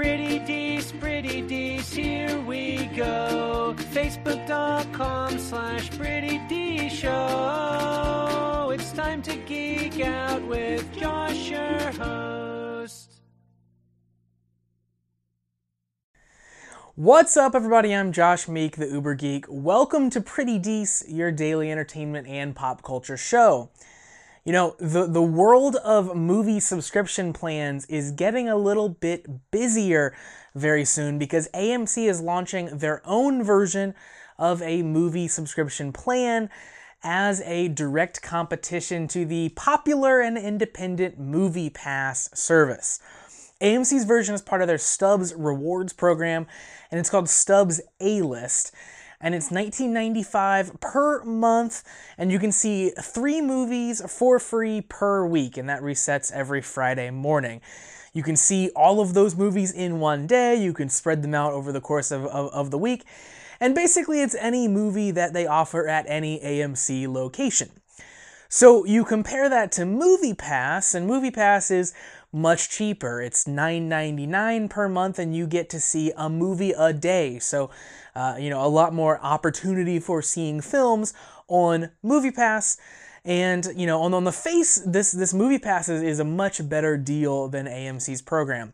Pretty Dees, Pretty Dees, here we go. Facebook.com slash Pretty D Show. It's time to geek out with Josh, your host. What's up, everybody? I'm Josh Meek, the Uber Geek. Welcome to Pretty Dees, your daily entertainment and pop culture show. You know, the, the world of movie subscription plans is getting a little bit busier very soon because AMC is launching their own version of a movie subscription plan as a direct competition to the popular and independent MoviePass service. AMC's version is part of their Stubs rewards program, and it's called Stubs A List and it's 19.95 per month and you can see three movies for free per week and that resets every friday morning. You can see all of those movies in one day. You can spread them out over the course of, of, of the week. And basically it's any movie that they offer at any amc location. So you compare that to MoviePass and MoviePass is much cheaper. It's $9.99 per month, and you get to see a movie a day. So, uh, you know, a lot more opportunity for seeing films on MoviePass. And you know, on, on the face, this this MoviePass is, is a much better deal than AMC's program.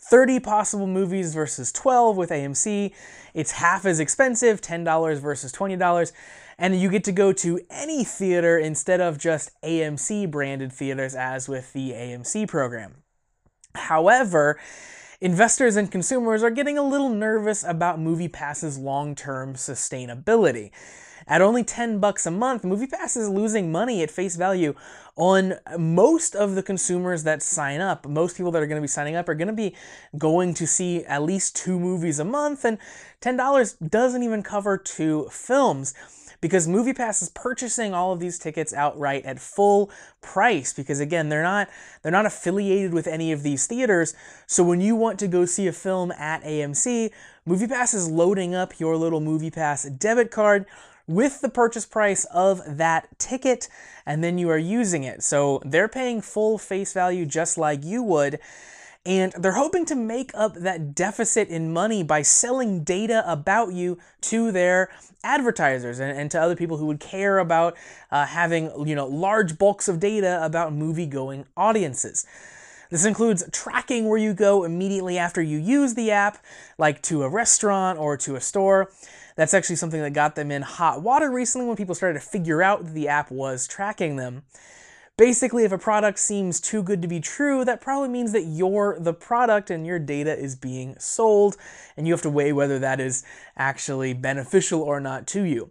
30 possible movies versus 12 with AMC. It's half as expensive, $10 versus $20 and you get to go to any theater instead of just AMC branded theaters as with the AMC program. However, investors and consumers are getting a little nervous about MoviePass's long-term sustainability. At only 10 bucks a month, MoviePass is losing money at face value on most of the consumers that sign up. Most people that are going to be signing up are going to be going to see at least two movies a month, and $10 doesn't even cover two films because MoviePass is purchasing all of these tickets outright at full price because again, they're not they're not affiliated with any of these theaters. So when you want to go see a film at AMC, MoviePass is loading up your little MoviePass debit card with the purchase price of that ticket and then you are using it. So they're paying full face value just like you would and they're hoping to make up that deficit in money by selling data about you to their advertisers and, and to other people who would care about uh, having you know large bulks of data about movie going audiences. This includes tracking where you go immediately after you use the app, like to a restaurant or to a store. That's actually something that got them in hot water recently when people started to figure out that the app was tracking them. Basically, if a product seems too good to be true, that probably means that you're the product and your data is being sold, and you have to weigh whether that is actually beneficial or not to you.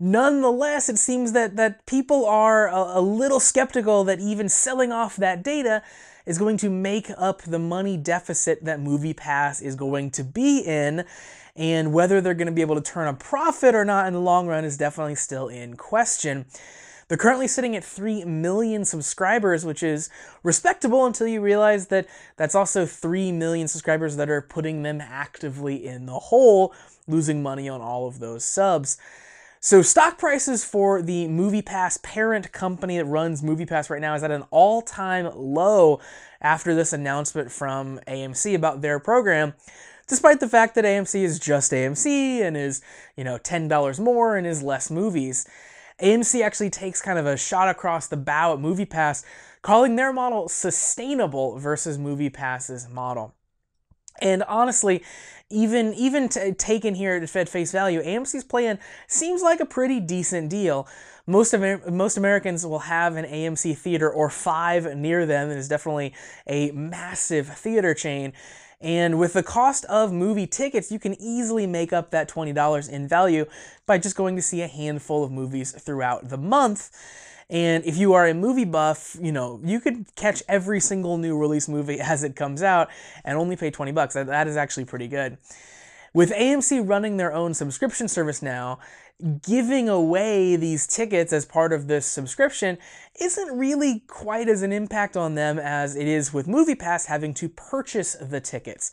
Nonetheless, it seems that, that people are a, a little skeptical that even selling off that data is going to make up the money deficit that MoviePass is going to be in, and whether they're going to be able to turn a profit or not in the long run is definitely still in question. They're currently sitting at 3 million subscribers, which is respectable until you realize that that's also 3 million subscribers that are putting them actively in the hole, losing money on all of those subs. So stock prices for the MoviePass parent company that runs MoviePass right now is at an all-time low after this announcement from AMC about their program despite the fact that AMC is just AMC and is, you know, $10 more and is less movies. AMC actually takes kind of a shot across the bow at MoviePass, calling their model sustainable versus MoviePass's model. And honestly, even even t- taken here at Fed face value, AMC's plan seems like a pretty decent deal. Most Amer- most Americans will have an AMC theater or five near them. It is definitely a massive theater chain. And with the cost of movie tickets, you can easily make up that $20 in value by just going to see a handful of movies throughout the month. And if you are a movie buff, you know, you could catch every single new release movie as it comes out and only pay 20 bucks. That is actually pretty good. With AMC running their own subscription service now, giving away these tickets as part of this subscription isn't really quite as an impact on them as it is with MoviePass having to purchase the tickets.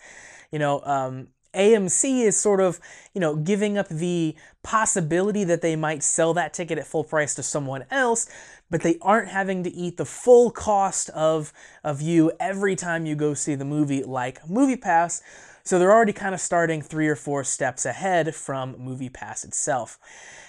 You know, um, AMC is sort of, you know, giving up the possibility that they might sell that ticket at full price to someone else but they aren't having to eat the full cost of, of you every time you go see the movie like MoviePass. So they're already kind of starting three or four steps ahead from MoviePass itself.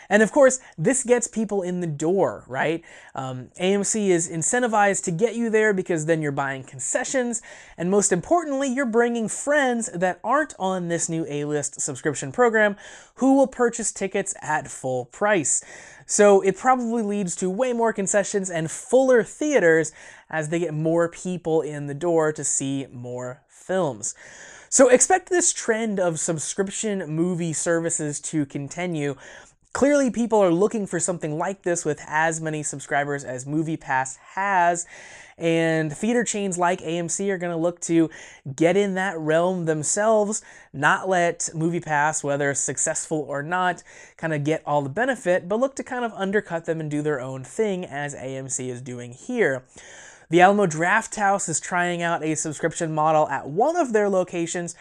And of course, this gets people in the door, right? Um, AMC is incentivized to get you there because then you're buying concessions, and most importantly, you're bringing friends that aren't on this new A list subscription program who will purchase tickets at full price. So it probably leads to way more concessions and fuller theaters as they get more people in the door to see more films. So expect this trend of subscription movie services to continue. Clearly, people are looking for something like this with as many subscribers as MoviePass has, and theater chains like AMC are going to look to get in that realm themselves, not let MoviePass, whether successful or not, kind of get all the benefit, but look to kind of undercut them and do their own thing as AMC is doing here. The Alamo Drafthouse is trying out a subscription model at one of their locations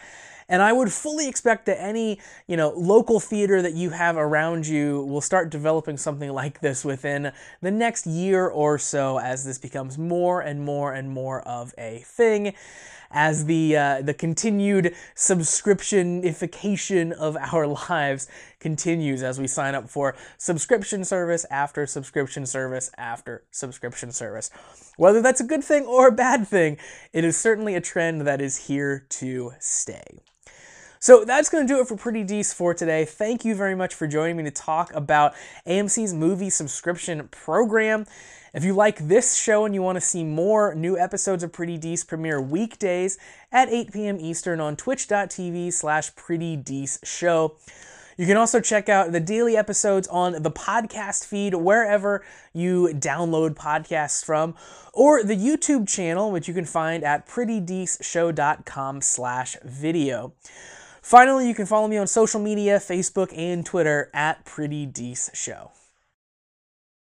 and I would fully expect that any, you know, local theater that you have around you will start developing something like this within the next year or so as this becomes more and more and more of a thing as the uh, the continued subscriptionification of our lives continues as we sign up for subscription service after subscription service after subscription service. Whether that's a good thing or a bad thing, it is certainly a trend that is here to stay. So that's going to do it for Pretty Dees for today. Thank you very much for joining me to talk about AMC's movie subscription program. If you like this show and you want to see more, new episodes of Pretty Dees premiere weekdays at 8 p.m. Eastern on twitch.tv slash Pretty Dees Show. You can also check out the daily episodes on the podcast feed wherever you download podcasts from, or the YouTube channel, which you can find at prettydeeshow.com slash video. Finally, you can follow me on social media, Facebook and Twitter at Pretty Dees Show.